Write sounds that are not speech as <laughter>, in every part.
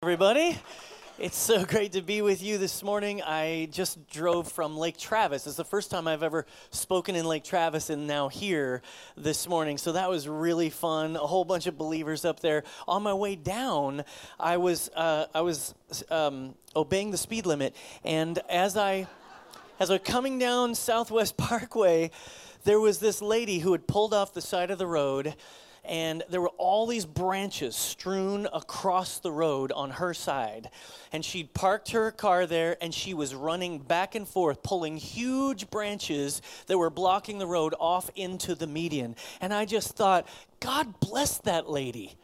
everybody. It's so <laughs> great to be with you this morning. I just drove from Lake Travis. It's the first time I've ever spoken in Lake Travis and now here this morning. So that was really fun. A whole bunch of believers up there. On my way down, I was uh, I was um, obeying the speed limit, and as I as I coming down Southwest <laughs> Parkway, there was this lady who had pulled off the side of the road and there were all these branches strewn across the road on her side. And she'd parked her car there and she was running back and forth, pulling huge branches that were blocking the road off into the median. And I just thought, God bless that lady.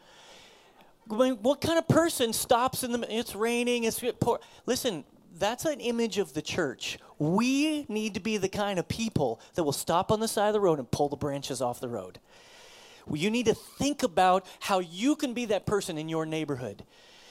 What kind of person stops in the it's raining it's poor listen that's an image of the church we need to be the kind of people that will stop on the side of the road and pull the branches off the road you need to think about how you can be that person in your neighborhood.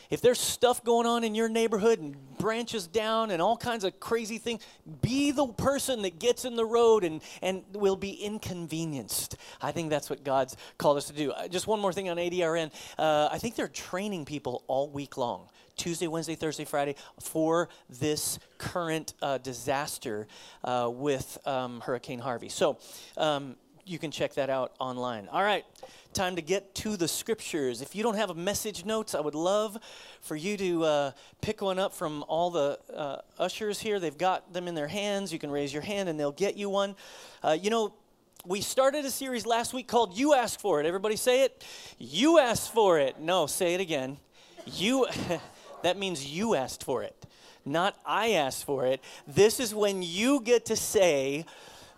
If there's stuff going on in your neighborhood and branches down and all kinds of crazy things, be the person that gets in the road and, and will be inconvenienced. I think that's what God's called us to do. Uh, just one more thing on ADRN. Uh, I think they're training people all week long. Tuesday, Wednesday, Thursday, Friday for this current uh, disaster uh, with um, Hurricane Harvey. So um, you can check that out online. All right, time to get to the scriptures. If you don't have a message notes, I would love for you to uh, pick one up from all the uh, ushers here. They've got them in their hands. You can raise your hand and they'll get you one. Uh, you know, we started a series last week called You Ask For It. Everybody say it? You asked for it. No, say it again. You, <laughs> that means you asked for it, not I asked for it. This is when you get to say,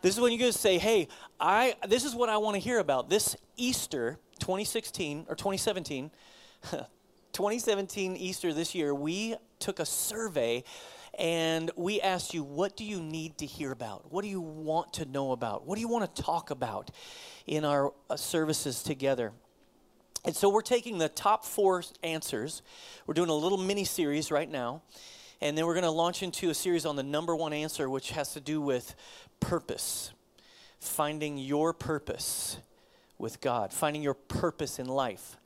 this is when you to say, hey, I this is what I want to hear about. This Easter 2016 or 2017 <laughs> 2017 Easter this year, we took a survey and we asked you, what do you need to hear about? What do you want to know about? What do you want to talk about in our uh, services together? And so we're taking the top four answers. We're doing a little mini series right now. And then we're going to launch into a series on the number one answer, which has to do with purpose finding your purpose with God, finding your purpose in life.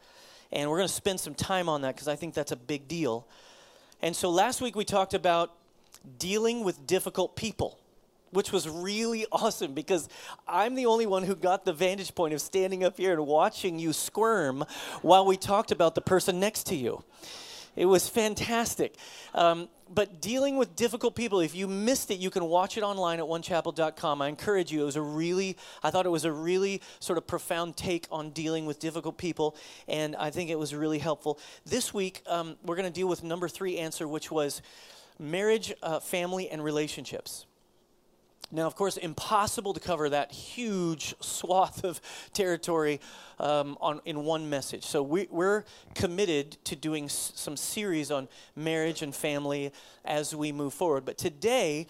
And we're going to spend some time on that because I think that's a big deal. And so last week we talked about dealing with difficult people, which was really <laughs> awesome because I'm the only one who got the vantage point of standing up here and watching you squirm while we talked about the person next to you. It was fantastic. Um, but dealing with difficult people, if you missed it, you can watch it online at onechapel.com. I encourage you. It was a really, I thought it was a really sort of profound take on dealing with difficult people, and I think it was really helpful. This week, um, we're going to deal with number three answer, which was marriage, uh, family, and relationships. Now, of course, impossible to cover that huge <laughs> swath of territory um, on, in one message. So we, are committed to doing s- some series on marriage and family as we move forward. But today,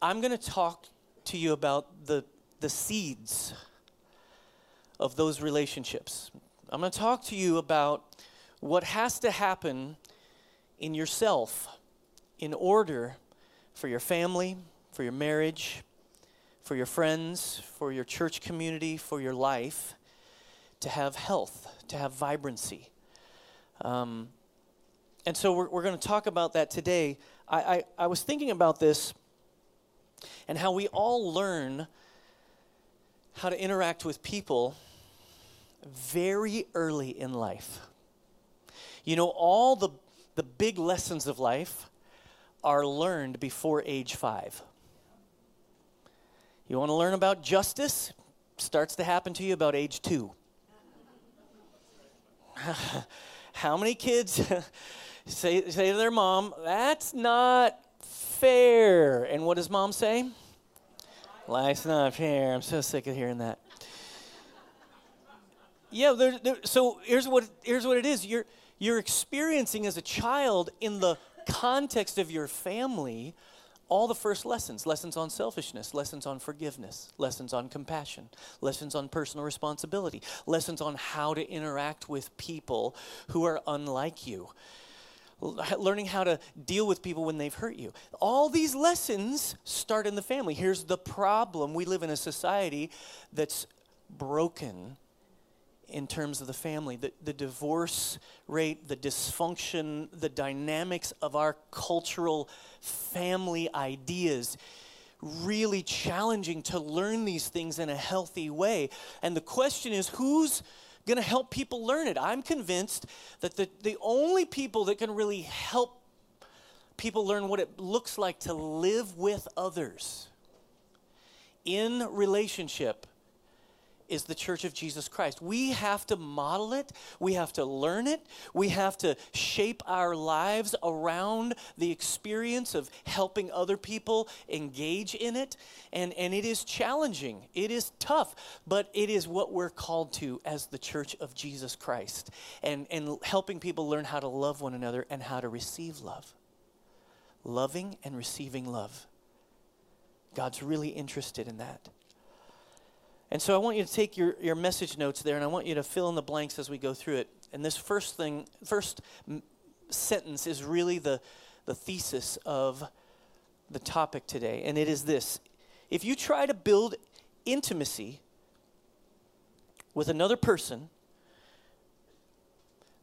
I'm going to talk to you about the, the seeds of those relationships. I'm going to talk to you about what has to happen in yourself in order for your family, for your marriage, for your friends, for your church community, for your life to have health, to have vibrancy. Um, and so we're, we're going to talk about that today. I, I, I was thinking about this and how we all learn how to interact with people very early in life. You know, all the, the big lessons of life are learned before age five. You want to learn about justice? Starts to happen to you about age two. <laughs> How many kids <laughs> say, say to their mom, That's not fair? And what does mom say? Life's not fair. I'm so sick of hearing that. Yeah, there, there, so here's what, here's what it is. You're, you're experiencing as a child in the context of your family all the first lessons lessons on selfishness, lessons on forgiveness, lessons on compassion, lessons on personal responsibility, lessons on how to interact with people who are unlike you, learning how to deal with people when they've hurt you. All these lessons start in the family. Here's the problem we live in a society that's broken in terms of the family. The, the divorce rate, the dysfunction, the dynamics of our cultural family ideas. Really challenging to learn these things in a healthy way. And the question is who's going to help people learn it? I'm convinced that the, the only people that can really help people learn what it looks like to live with others in relationship is the church of Jesus Christ. We have to model it, we have to learn it, we have to shape our lives around the experience of helping other people engage in it. And, and it is challenging, it is tough, but it is what we're called to as the church of Jesus Christ. And, and helping people learn how to love one another and how to receive love. Loving and receiving love. God's really interested in that. And so I want you to take your, your message notes there and I want you to fill in the blanks as we go through it. And this first thing, first m- sentence is really the, the thesis of the topic today. And it is this If you try to build intimacy with another person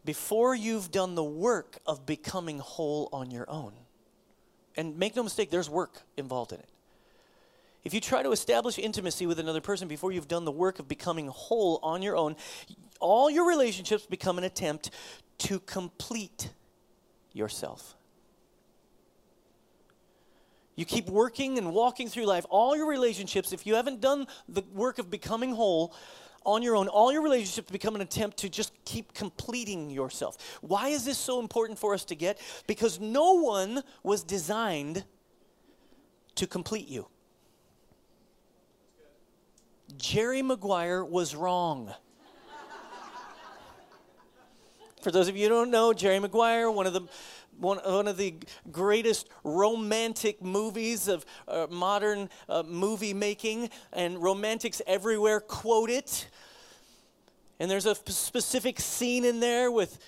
before you've done the work of becoming whole on your own, and make no mistake, there's work involved in it. If you try to establish intimacy with another person before you've done the work of becoming whole on your own, all your relationships become an attempt to complete yourself. You keep working and walking through life. All your relationships, if you haven't done the work of becoming whole on your own, all your relationships become an attempt to just keep completing yourself. Why is this so important for us to get? Because no one was designed to complete you. Jerry Maguire was wrong. For those of you who don't know, Jerry Maguire, one of the one, one of the greatest romantic movies of uh, modern uh, movie making, and romantics everywhere quote it. And there's a specific scene in there with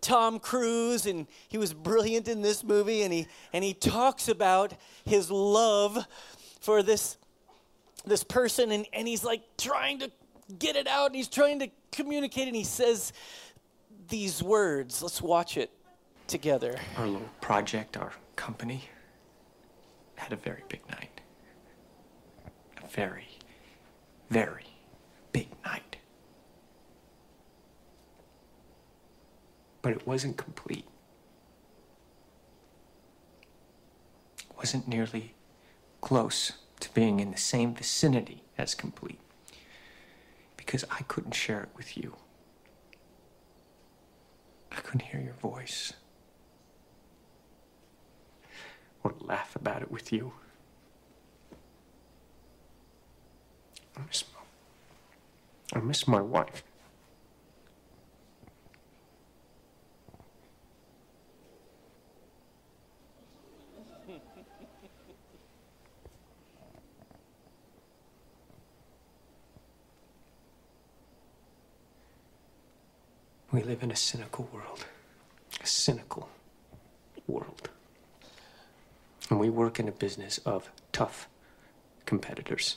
Tom Cruise, and he was brilliant in this movie, and he, and he talks about his love for this this person and, and he's like trying to get it out and he's trying to communicate and he says these words. Let's watch it together. Our little project, our company, had a very big night. A very, very big night. But it wasn't complete. It wasn't nearly close to being in the same vicinity as complete. Because I couldn't share it with you. I couldn't hear your voice. Or laugh about it with you. I miss my, I miss my wife. We live in a cynical world. A cynical world. And we work in a business of tough competitors.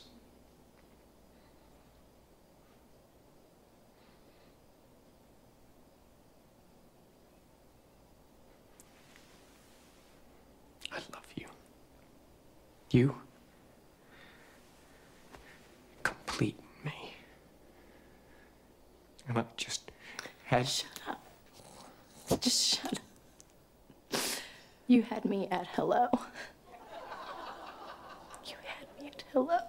I love you. You complete me. And I just had. Shut up. Just shut up. You had me at hello. You had me at hello.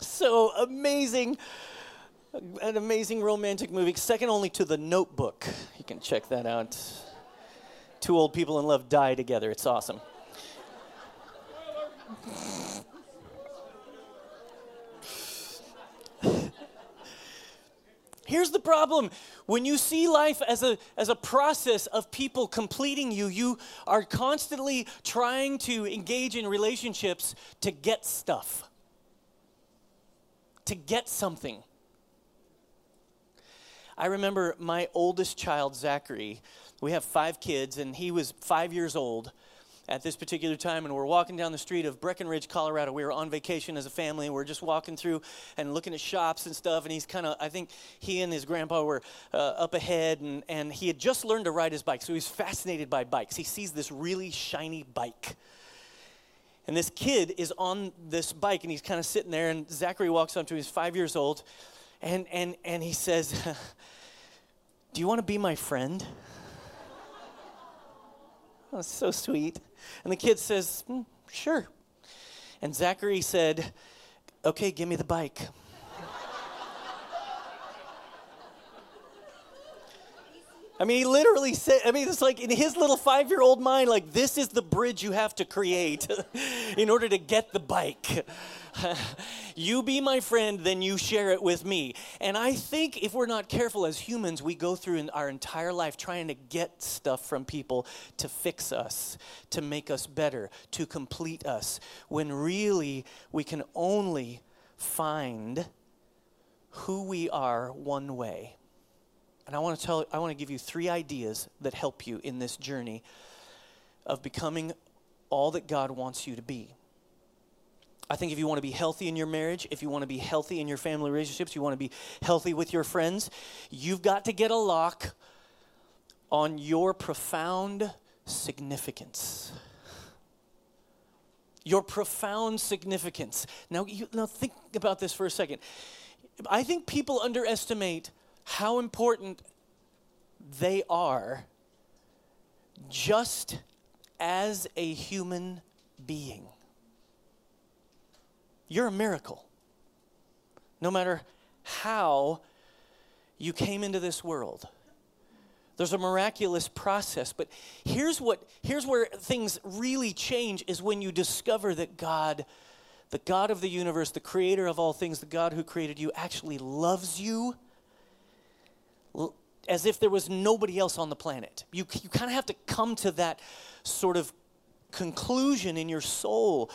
So amazing. An amazing romantic movie, second only to The Notebook. You can check that out. Two old people in love die together. It's awesome. Here's the problem. When you see life as a, as a process of people completing you, you are constantly trying to engage in relationships to get stuff. to get something. I remember my oldest child, Zachary. We have five kids, and he was five years old at this particular time, and we're walking down the street of Breckenridge, Colorado. We were on vacation as a family, and we're just walking through and looking at shops and stuff. And he's kind of, I think he and his grandpa were uh, up ahead, and, and he had just learned to ride his bike, so he's fascinated by bikes. He sees this really shiny bike. And this kid is on this bike, and he's kind of sitting there, and Zachary walks up to him. He's five years old, and, and, and he says, Do you want to be my friend? Oh, so sweet. And the kid says, mm, Sure. And Zachary said, Okay, give me the bike. I mean, he literally said, I mean, it's like in his little five year old mind, like, this is the bridge you have to create <laughs> in order to get the bike. <laughs> you be my friend, then you share it with me. And I think if we're not careful as humans, we go through our entire life trying to get stuff from people to fix us, to make us better, to complete us, when really we can only find who we are one way. And I want to tell I want to give you three ideas that help you in this journey of becoming all that God wants you to be. I think if you want to be healthy in your marriage, if you want to be healthy in your family relationships, you want to be healthy with your friends, you've got to get a lock on your profound significance. Your profound significance. Now, you, now think about this for a second. I think people underestimate how important they are just as a human being. You're a miracle. No matter how you came into this world. There's a miraculous process, but here's what here's where things really change is when you discover that God the God of the universe, the creator of all things, the God who created you actually loves you as if there was nobody else on the planet. You, you kind of have to come to that sort of conclusion in your soul.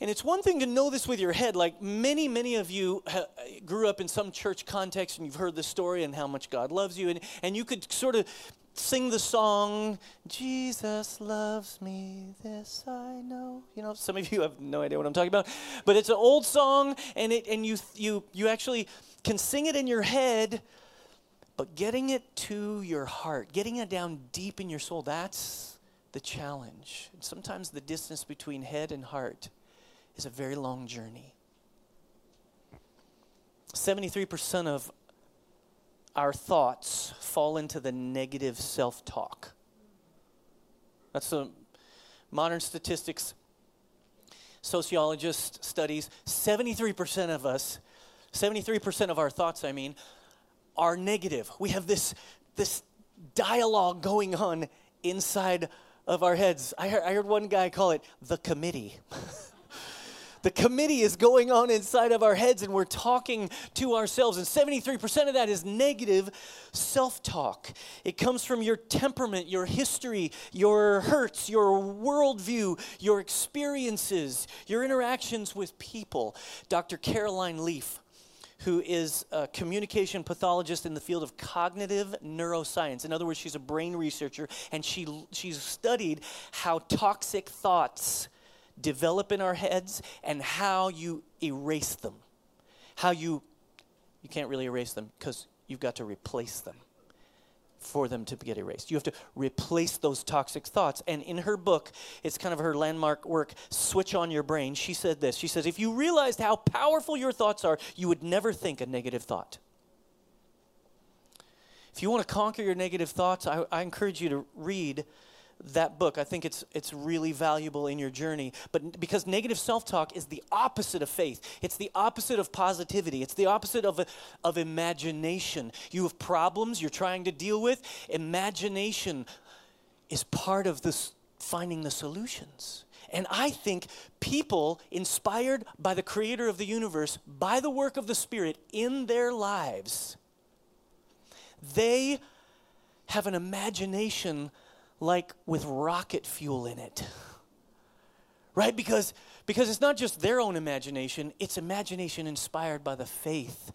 And it's one thing to know this with your head. Like many, many of you ha- grew up in some church context and you've heard the story and how much God loves you. And, and you could sort of sing the song, Jesus loves me, this I know. You know, some of you have no idea what I'm talking about. But it's an old song and, it, and you, you, you actually can sing it in your head but getting it to your heart, getting it down deep in your soul, that's the challenge. And sometimes the distance between head and heart is a very long journey. 73% of our thoughts fall into the negative self talk. That's the modern statistics. Sociologist studies 73% of us, 73% of our thoughts, I mean, are negative. We have this, this dialogue going on inside of our heads. I heard, I heard one guy call it the committee. <laughs> the committee is going on inside of our heads and we're talking to ourselves. And 73% of that is negative self-talk. It comes from your temperament your history your hurts your worldview your experiences your interactions with people. Dr caroline leaf who is a communication pathologist in the field of cognitive neuroscience. In other words, she's a brain researcher, and she, she's studied how toxic thoughts develop in our heads and how you erase them. How you, you can't really erase them because you've got to replace them for them to get erased. You have to replace those toxic thoughts. And in her book, it's kind of her landmark work, Switch on Your Brain. She said this She says, If you realized how powerful your thoughts are, you would never think a negative thought. If you want to conquer your negative thoughts, I, I encourage you to read that book. I think it's, it's really valuable in your journey. But because negative self talk is the opposite of faith, it's the opposite of positivity, it's the opposite of, of imagination. You have problems you're trying to deal with, imagination is part of this finding the solutions. And I think people inspired by the creator of the universe, by the work of the Spirit in their lives, they have an imagination like with rocket fuel in it. right? Because, because it's not just their own imagination, it's imagination inspired by the faith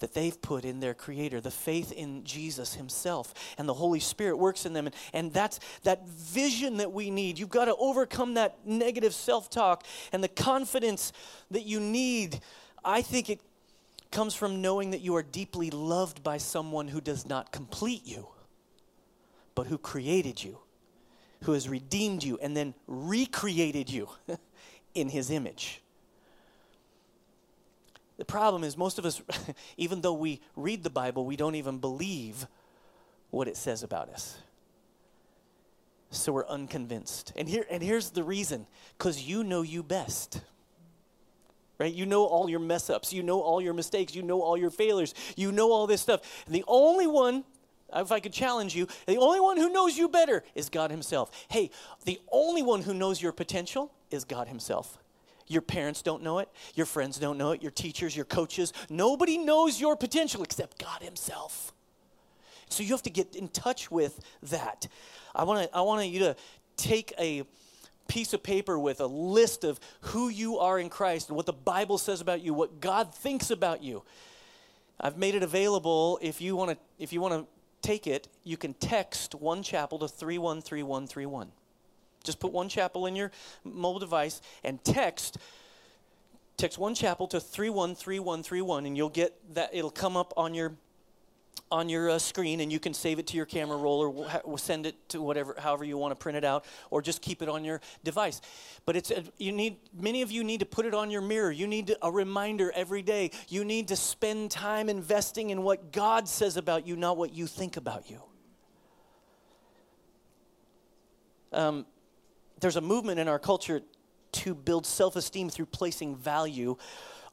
that they've put in their creator the faith in jesus himself and the holy spirit works in them and, and that's that vision that we need you've got to overcome that negative self-talk and the confidence that you need i think it comes from knowing that you are deeply loved by someone who does not complete you but who created you who has redeemed you and then recreated you <laughs> in his image. The problem is, most of us, <laughs> even though we read the Bible, we don't even believe what it says about us. So we're unconvinced. And, here, and here's the reason because you know you best. Right? You know all your mess ups. You know all your mistakes. You know all your failures. You know all this stuff. And the only one if I could challenge you, the only one who knows you better is God Himself. Hey, the only one who knows your potential is God Himself. Your parents don't know it, your friends don't know it, your teachers, your coaches. Nobody knows your potential except God Himself. So you have to get in touch with that. I want I want you to take a piece of paper with a list of who you are in Christ and what the Bible says about you, what God thinks about you. I've made it available if you want to if you want to take it, you can text one chapel to 313131. Just put one chapel in your mobile device and text text one chapel to 313131 and you'll get that it'll come up on your on your uh, screen and you can save it to your camera roll or we'll send it to whatever however you want to print it out or just keep it on your device. But it's a, you need many of you need to put it on your mirror. You need a reminder every day. You need to spend time investing in what god says about you not what you think about you. Um, there's a movement in our culture to build self-esteem through placing value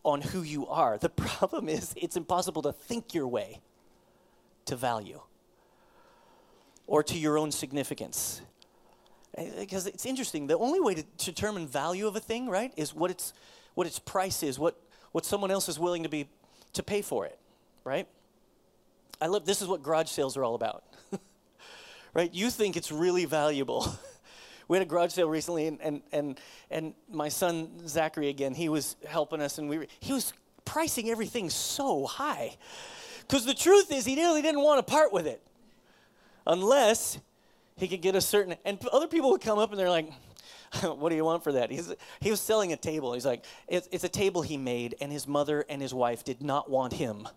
on who you are. The <laughs> problem is it's impossible to think your way to value or to your own significance. Eh, because it's interesting, the only way to determine value of a thing, right, is what its what its price is, what what someone else is willing to be to pay for it, right? I love this is what garage sales are all about. <laughs> right? You think it's really valuable. <laughs> we had a garage sale recently and, and and and my son Zachary again, he was helping us and we were, he was pricing everything so high. Because the truth is, he really didn't want to part with it unless he could get a certain. And other people would come up and they're like, <laughs> what do you want for that? He's, he was selling a table. He's like, it's, it's a table he made, and his mother and his wife did not want him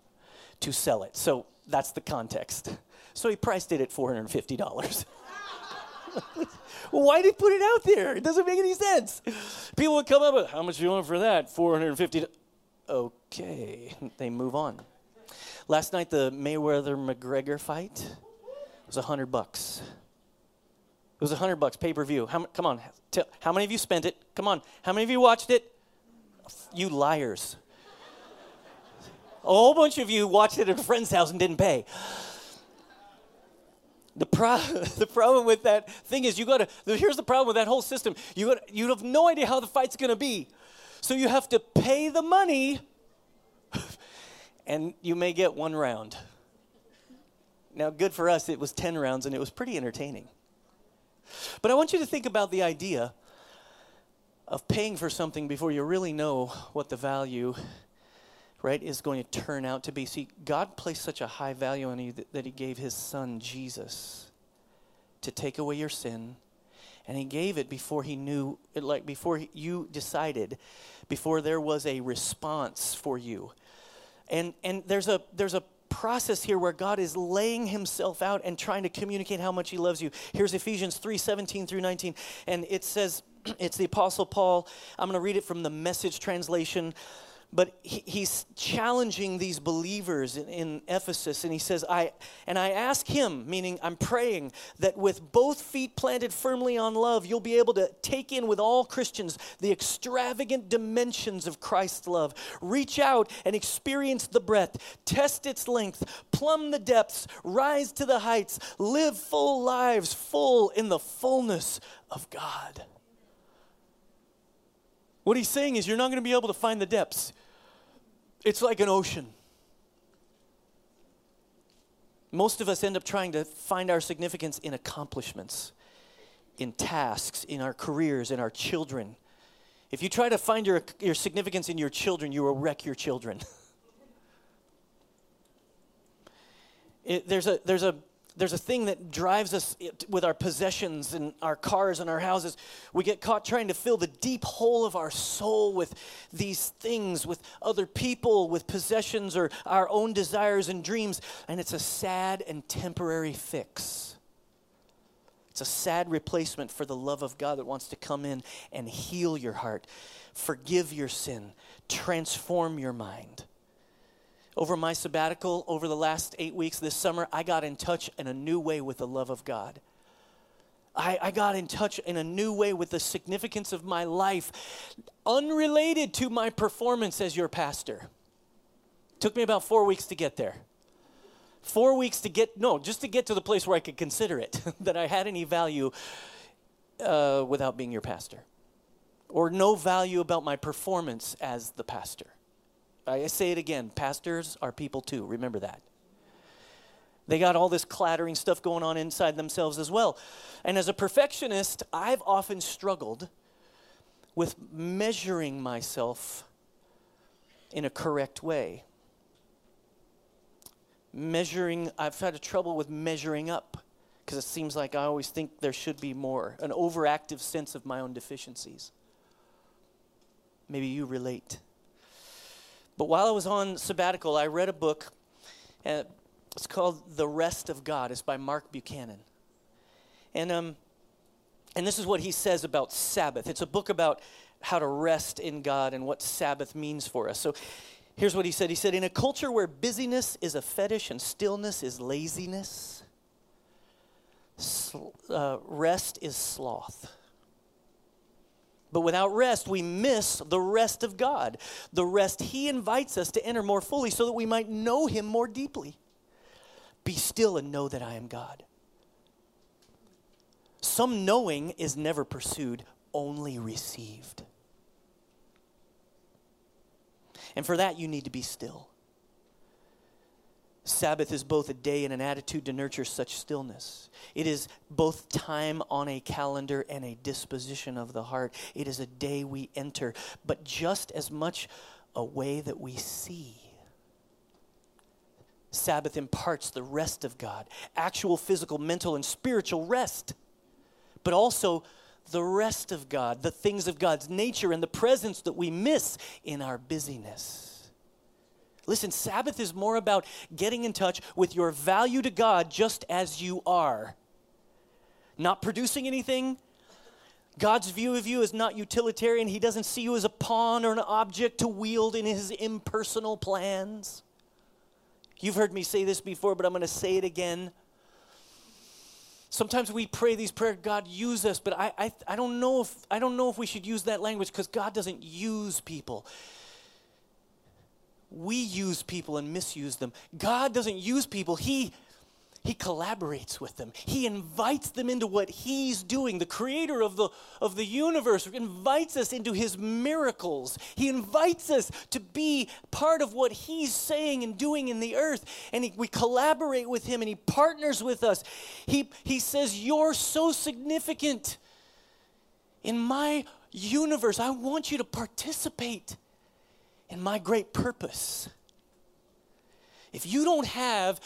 to sell it. So that's the context. So he priced it at $450. <laughs> why did he put it out there? It doesn't make any sense. People would come up with, how much do you want for that? 450 Okay. They move on. Last night, the Mayweather McGregor fight was a hundred bucks. It was a hundred bucks pay per view. Come on, tell, how many of you spent it? Come on, how many of you watched it? You liars. a whole bunch of you watched it at a friend's house and didn't pay. The, pro- <laughs> the problem with that thing is you got to here's the problem with that whole system you gotta, you have no idea how the fight's to be so you have to pay the money <laughs> and you may get one round. Now, good for us, it was 10 rounds and it was pretty entertaining. But I want you to think about the idea of paying for something before you really know what the value right is going to turn out to be see god placed such a high value on you that, that he gave his son jesus to take away your sin and he gave it before he knew like before you decided before there was a response for you and, and there's, a, there's a process here where God is laying himself out and trying to communicate how much he loves you. Here's Ephesians 3 17 through 19. And it says, <clears throat> it's the Apostle Paul. I'm going to read it from the message translation. But he, he's challenging these believers in, in, Ephesus, and he says, I, and I ask him, meaning I'm praying, that with both feet planted firmly on love, you'll be able to take in with all Christians the extravagant dimensions of Christ's love. Reach out and experience the breadth, test its length, plumb the depths, rise to the heights, live full lives, full in the fullness of God. What he's saying is, you're not going to be able to find the depths. It's like an ocean. Most of us end up trying to find our significance in accomplishments, in tasks, in our careers, in our children, If you try to find your, your significance in your children, you will wreck your children. <laughs> it, there's, a, there's, a, there's a thing that drives us with our possessions and our cars and our houses. We get caught trying to fill the deep hole of our soul with these things, with other people, with possessions or our own desires and dreams, and it's a sad and temporary fix. It's a sad replacement for the love of God that wants to come in and heal your heart, forgive your sin, transform your mind. Over my sabbatical, over the last eight weeks this summer, I got in touch in a new way with the love of God. I, I, got in touch in a new way with the significance of my life, unrelated to my performance as your pastor. Took me about four weeks to get there. Four weeks to get, no, just to get to the place where I could consider it, <laughs> that I had any value uh, without being your pastor. Or no value about my performance as the pastor. I say it again pastors are people too, remember that. They got all this clattering stuff going on inside themselves as well. And as a perfectionist, I've often struggled with measuring myself in a correct way measuring, I've had a trouble with measuring up because it seems like I always think there should be more, an overactive sense of my own deficiencies. Maybe you relate. But while I was on sabbatical, I read a book. It's called The Rest of God. It's by Mark Buchanan. And, um, and this is what he says about Sabbath. It's a book about how to rest in God and what Sabbath means for us. So Here's what he said He said, In a culture where busyness is a fetish and stillness is laziness, sl- uh, rest is sloth. But without rest, we miss the rest of God, the rest He invites us to enter more fully so that we might know Him more deeply. Be still and know that I am God. Some knowing is never pursued, only received. And for that, you need to be still. Sabbath is both a day and an attitude to nurture such stillness. It is both time on a calendar and a disposition of the heart. It is a day we enter, but just as much a way that we see. Sabbath imparts the rest of God, actual physical, mental, and spiritual rest, but also the rest of God, the things of God's nature, and the presence that we miss in our busyness. Listen, Sabbath is more about getting in touch with your value to God just as you are. Not producing anything. God's view of you is not utilitarian. He doesn't see you as a pawn or an object to wield in his impersonal plans. You've heard me say this before, but I'm going to say it again. Sometimes we pray these prayers, God use us, but I, I, I, don't know if, I don't know if we should use that language because God doesn't use people. We use people and misuse them. God doesn't use people, He he collaborates with them. He invites them into what he's doing. The creator of the, of the universe invites us into his miracles. He invites us to be part of what he's saying and doing in the earth. And he, we collaborate with him and he partners with us. He, he says, You're so significant in my universe. I want you to participate in my great purpose. If you don't have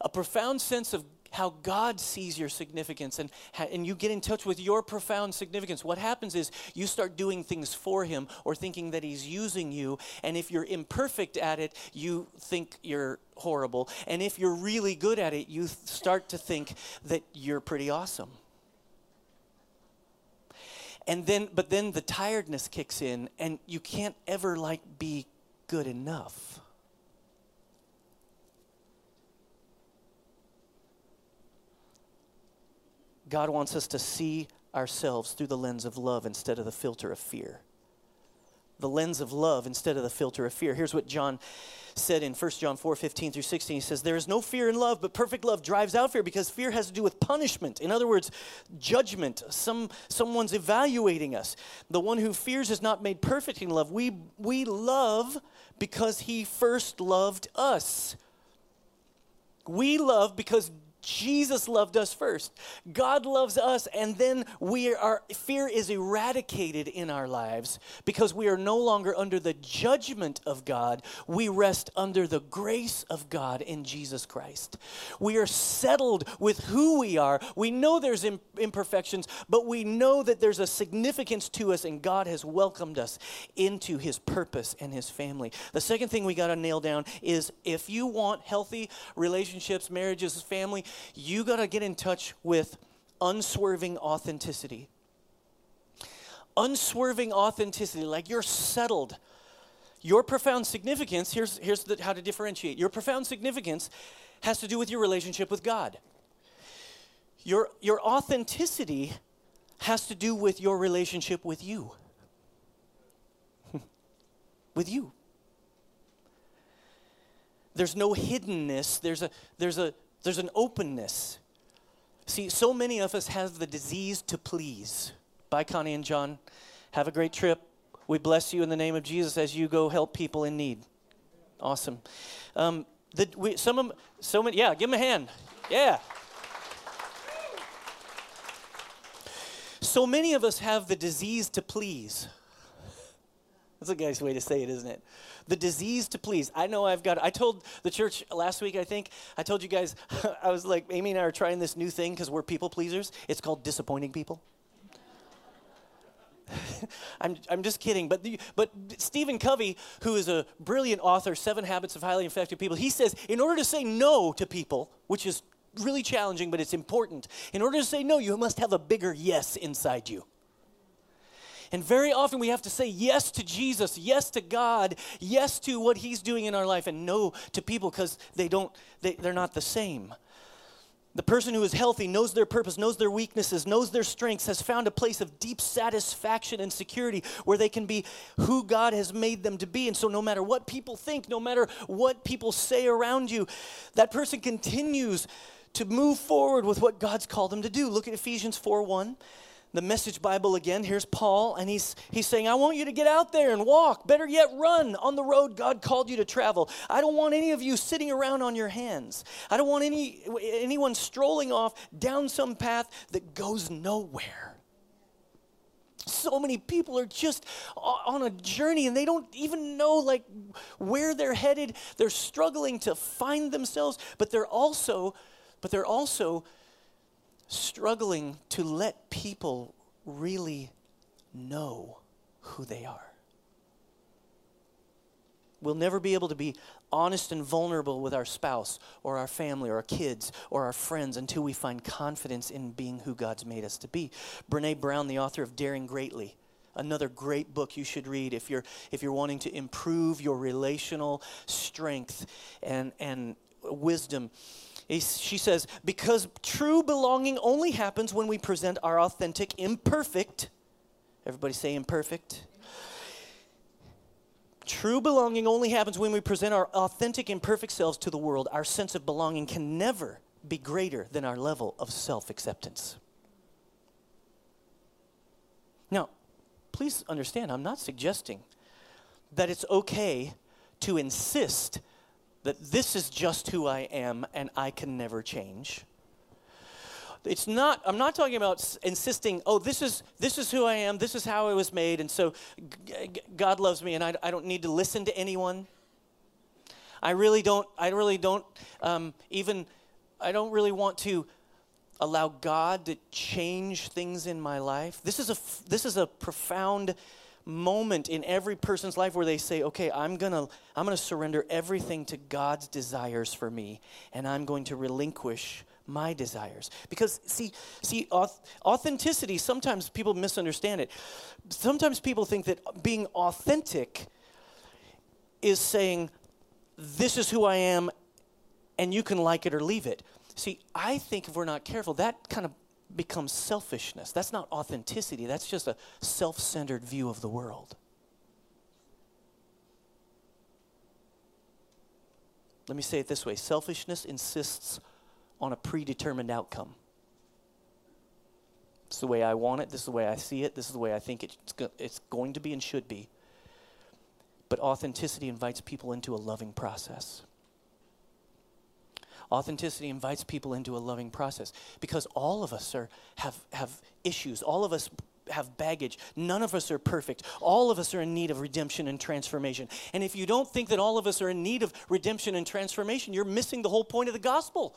a profound sense of how God sees your significance and, and you get in touch with your profound significance, what happens is you start doing things for Him or thinking that He's using you. And if you're imperfect at it, you think you're horrible. And if you're really good at it, you start to think that you're pretty awesome. And then, but then the tiredness kicks in, and you can't ever like be good enough. God wants us to see ourselves through the lens of love instead of the filter of fear. The lens of love instead of the filter of fear. Here's what John said in 1 John 4 15 through 16. He says, There is no fear in love, but perfect love drives out fear because fear has to do with punishment. In other words, judgment. Some, someone's evaluating us. The one who fears is not made perfect in love. We, we love because he first loved us. We love because Jesus loved us first. God loves us, and then we are fear is eradicated in our lives because we are no longer under the judgment of God. We rest under the grace of God in Jesus Christ. We are settled with who we are. We know there's imperfections, but we know that there's a significance to us, and God has welcomed us into His purpose and His family. The second thing we got to nail down is if you want healthy relationships, marriages, family you got to get in touch with unswerving authenticity. Unswerving authenticity, like you're settled. Your profound significance, here's, here's the, how to differentiate. Your profound significance has to do with your relationship with God. Your, your authenticity has to do with your relationship with you. <laughs> with you. There's no hiddenness. There's a, there's a, there's an openness. See, so many of us have the disease to please. Bye, Connie and John. Have a great trip. We bless you in the name of Jesus as you go help people in need. Awesome. Um, the, we, some of so many, yeah, give them a hand. Yeah. So many of us have the disease to please. That's a nice way to say it, isn't it? The disease to please. I know I've got, I told the church last week, I think, I told you guys, <laughs> I was like, Amy and I are trying this new thing because we're people pleasers. It's called disappointing people. <laughs> I'm, I'm just kidding. But, the, but Stephen Covey, who is a brilliant author, Seven Habits of Highly Effective People, he says in order to say no to people, which is really challenging, but it's important, in order to say no, you must have a bigger yes inside you. And very often we have to say yes to Jesus, yes to God, yes to what He's doing in our life, and no to people because they don't, they, they're not the same. The person who is healthy knows their purpose, knows their weaknesses, knows their strengths, has found a place of deep satisfaction and security where they can be who God has made them to be. And so, no matter what people think, no matter what people say around you, that person continues to move forward with what God's called them to do. Look at Ephesians 4 1 the message bible again. Here's paul and he's he's saying i want you to get out there and walk. Better yet run on the road god called you to travel. I don't want any of you sitting around on your hands. I don't want any anyone strolling off down some path that goes nowhere. So many people are just on a journey and they don't even know like where they're headed. They're struggling to find themselves but they're also but they're also struggling to let people really know who they are. We'll never be able to be honest and vulnerable with our spouse or our family or our kids or our friends until we find confidence in being who God's made us to be. Brene Brown, the author of Daring Greatly, another great book you should read if you're if you're wanting to improve your relational strength and and wisdom she says, because true belonging only happens when we present our authentic, imperfect, everybody say imperfect. True belonging only happens when we present our authentic, imperfect selves to the world. Our sense of belonging can never be greater than our level of self acceptance. Now, please understand, I'm not suggesting that it's okay to insist that this is just who I am and I can never change. It's not, I'm not talking about insisting, oh, this is, this is who I am, this is how I was made, and so g- God loves me and I, I don't need to listen to anyone. I really don't, I really don't um, even, I don't really want to allow God to change things in my life. This is a, this is a profound moment in every person's life where they say, okay, I'm going to I'm going to surrender everything to God's desires for me, and I'm going to relinquish my desires. Because, see, see authenticity, sometimes people misunderstand it. Sometimes people think that being authentic is saying, this is who I am, and you can like it or leave it. See, I think if we're not careful, that kind of becomes selfishness. That's not authenticity, that's just a self centered view of the world. Let me say it this way selfishness insists on a predetermined outcome. Is the way I want it, this is the way I see it, this is the way I think it's, go- it's going to be and should be. But authenticity invites people into a loving process. Authenticity invites people into a loving process because all of us are, have, have issues. All of us have baggage. None of us are perfect. All of us are in need of redemption and transformation. And if you don't think that all of us are in need of redemption and transformation, you're missing the whole point of the gospel.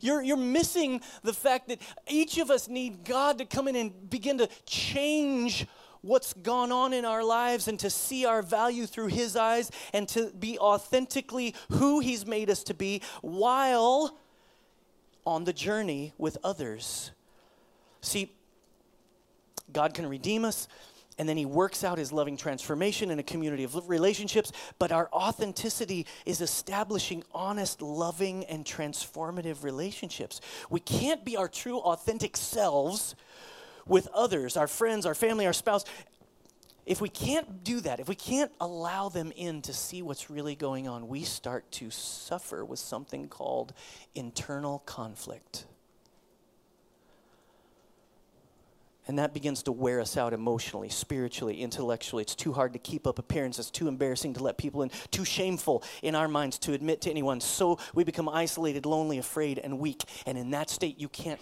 You're, you're missing the fact that each of us need God to come in and begin to change what's gone on in our lives and to see our value through His eyes and to be authentically who He's made us to be while on the journey with others. See, God can redeem us, and then He works out His loving transformation in a community of relationships. But our authenticity is establishing honest, loving, and transformative relationships. We can't be our true, authentic selves with others, our friends, our family, our spouse. If we can't do that, if we can't allow them in to see what's really going on, we start to suffer with something called internal conflict. And that begins to wear us out emotionally, spiritually, intellectually. It's too hard to keep up appearances, too embarrassing to let people in, too shameful in our minds to admit to anyone. So we become isolated, lonely, afraid, and weak. And in that state, you can't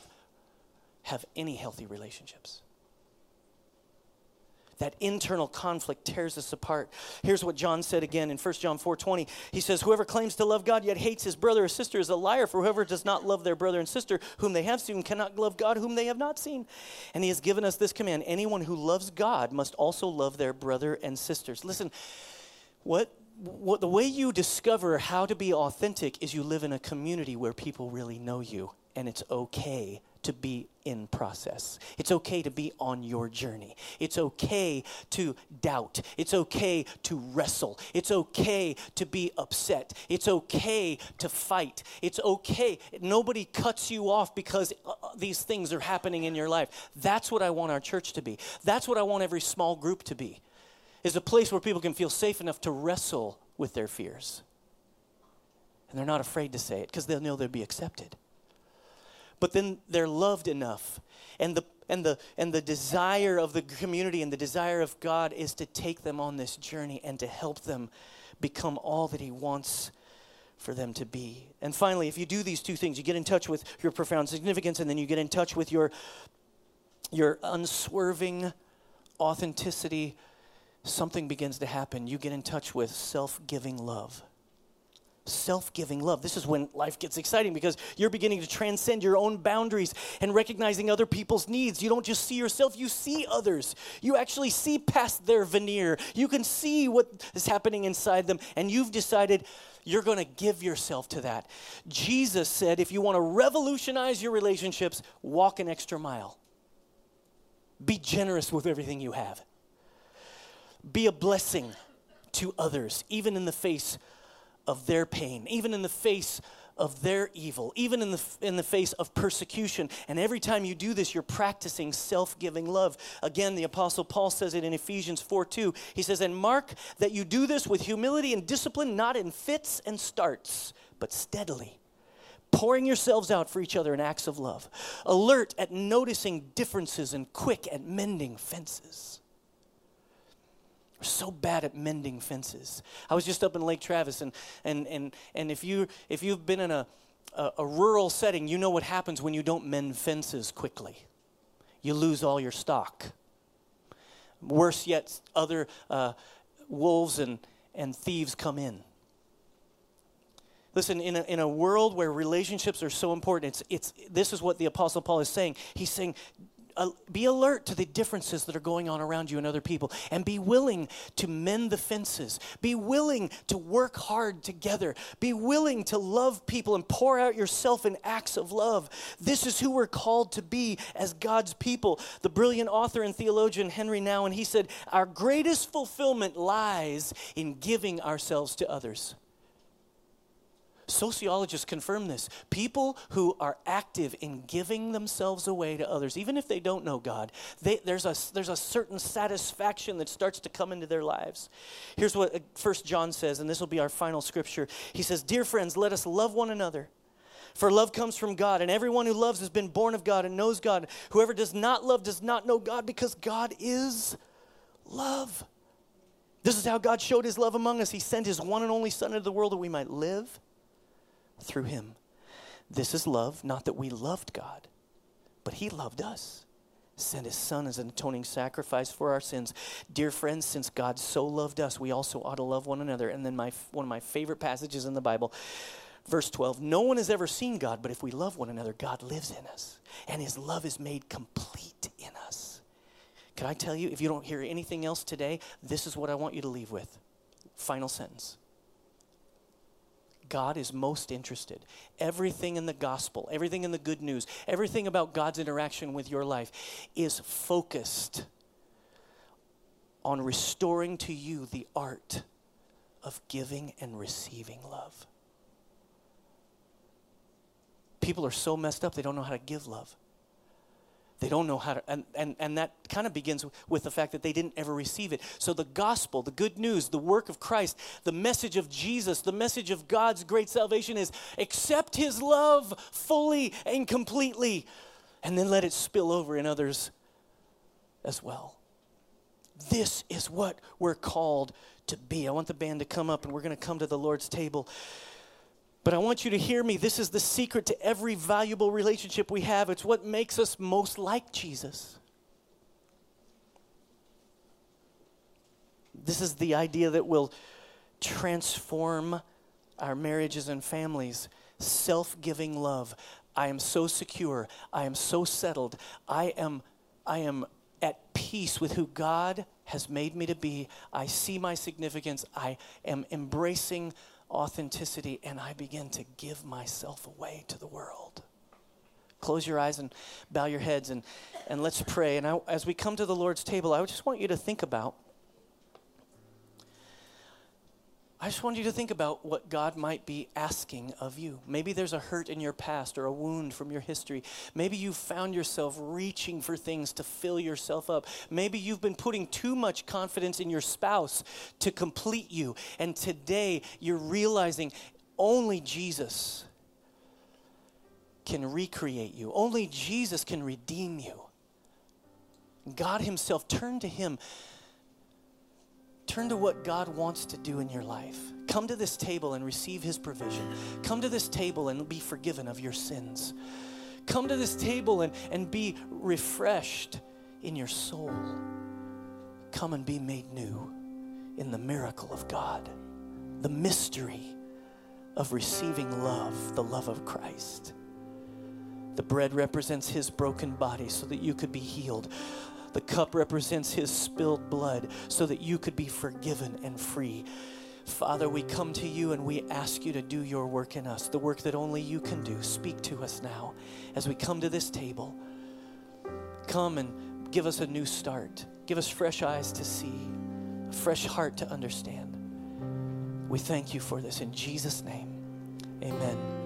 have any healthy relationships. That internal conflict tears us apart. Here's what John said again in 1 John 4:20. He says, "Whoever claims to love God yet hates his brother or sister is a liar, for whoever does not love their brother and sister whom they have seen cannot love God whom they have not seen." And he has given us this command, anyone who loves God must also love their brother and sisters. Listen, what what, the way you discover how to be authentic is you live in a community where people really know you and it's okay to be in process. It's okay to be on your journey. It's okay to doubt. It's okay to wrestle. It's okay to be upset. It's okay to fight. It's okay. Nobody cuts you off because uh, uh, these things are happening in your life. That's what I want our church to be. That's what I want every small group to be. Is a place where people can feel safe enough to wrestle with their fears. And they're not afraid to say it because they'll know they'll be accepted but then they're loved enough. And the and the and the desire of the community and the desire of God is to take them on this journey and to help them become all that he wants for them to be. And finally, if you do these two things, you get in touch with your profound significance and then you get in touch with your your unswerving authenticity, something begins to happen. You get in touch with self-giving love self giving love. This is when life gets exciting because you're beginning to transcend your own boundaries and recognizing other people's needs. You don't just see yourself, you see others. You actually see past their veneer. You can see what is happening inside them, and you've decided you're going to give yourself to that. Jesus said, if you want to revolutionize your relationships, walk an extra mile. Be generous with everything you have. Be a blessing to others, even in the face of their pain, even in the face of their evil, even in the, in the face of persecution. And every time you do this, you're practicing self giving love. Again, the Apostle Paul says it in Ephesians 4 2. He says, And mark that you do this with humility and discipline, not in fits and starts, but steadily. Pouring yourselves out for each other in acts of love, alert at noticing differences and quick at mending fences. We're so bad at mending fences. I was just up in Lake Travis, and, and, and, and if, you, if you've been in a, a, a rural setting, you know what happens when you don't mend fences quickly. You lose all your stock. Worse yet, other uh, wolves and, and thieves come in. Listen, in a, in a world where relationships are so important, it's, it's, this is what the Apostle Paul is saying. He's saying, be alert to the differences that are going on around you and other people and be willing to mend the fences. Be willing to work hard together. Be willing to love people and pour out yourself in acts of love. This is who we're called to be as god's people. The brilliant author and theologian Henri Nouwen he said our greatest fulfillment lies in giving ourselves to others Sociologists confirm this. People who are active in giving themselves away to others, even if they don't know God, they, there's, a, there's a certain satisfaction that starts to come into their lives. Here's what uh, First John says, and this will be our final scripture. He says, Dear friends, let us love one another. For love comes from God, and everyone who loves has been born of God and knows God. Whoever does not love does not know God because God is love. This is how God showed his love among us. He sent his one and only Son into the world that we might live through him. This is love, not that we loved God, but He loved us. Sent His Son as an atoning sacrifice for our sins. Dear friends, since God so loved us, we also ought to love one another. And then my, one of my favorite passages in the Bible, verse 12 No one has ever seen God, but if we love one another, God lives in us, and His love is made complete in us. Can I tell you, if you don't hear anything else today, this is what I want you to leave with. Final sentence. God is most interested. Everything in the gospel, everything in the good news, everything about God's interaction with your life is focused on restoring to you the art of giving and receiving love. People are so messed up, they don't know how to give love. They don't know how to, and, and, and that kind of begins with the fact that they didn't ever receive it. So, the gospel, the good news, the work of Christ, the message of Jesus, the message of God's great salvation is accept his love fully and completely, and then let it spill over in others as well. This is what we're called to be. I want the band to come up, and we're going to come to the Lord's table. But I want you to hear me. This is the secret to every valuable relationship we have. It's what makes us most like Jesus. This is the idea that will transform our marriages and families. Self giving love. I am so secure. I am so settled. I am, I am at peace with who God has made me to be. I see my significance. I am embracing authenticity and I begin to give myself away to the world. Close your eyes and bow your heads and, and let's pray. And I, as we come to the Lord's table, I just want you to think about I just want you to think about what God might be asking of you. Maybe there's a hurt in your past or a wound from your history. Maybe you've found yourself reaching for things to fill yourself up. Maybe you've been putting too much confidence in your spouse to complete you. And today you're realizing only Jesus can recreate you, only Jesus can redeem you. God Himself, turn to Him Turn to what God wants to do in your life. Come to this table and receive His provision. Come to this table and be forgiven of your sins. Come to this table and, and be refreshed in your soul. Come and be made new in the miracle of God, the mystery of receiving love, the love of Christ. The bread represents His broken body so that you could be healed. The cup represents his spilled blood so that you could be forgiven and free. Father, we come to you and we ask you to do your work in us, the work that only you can do. Speak to us now as we come to this table. Come and give us a new start. Give us fresh eyes to see, a fresh heart to understand. We thank you for this in Jesus' name. Amen.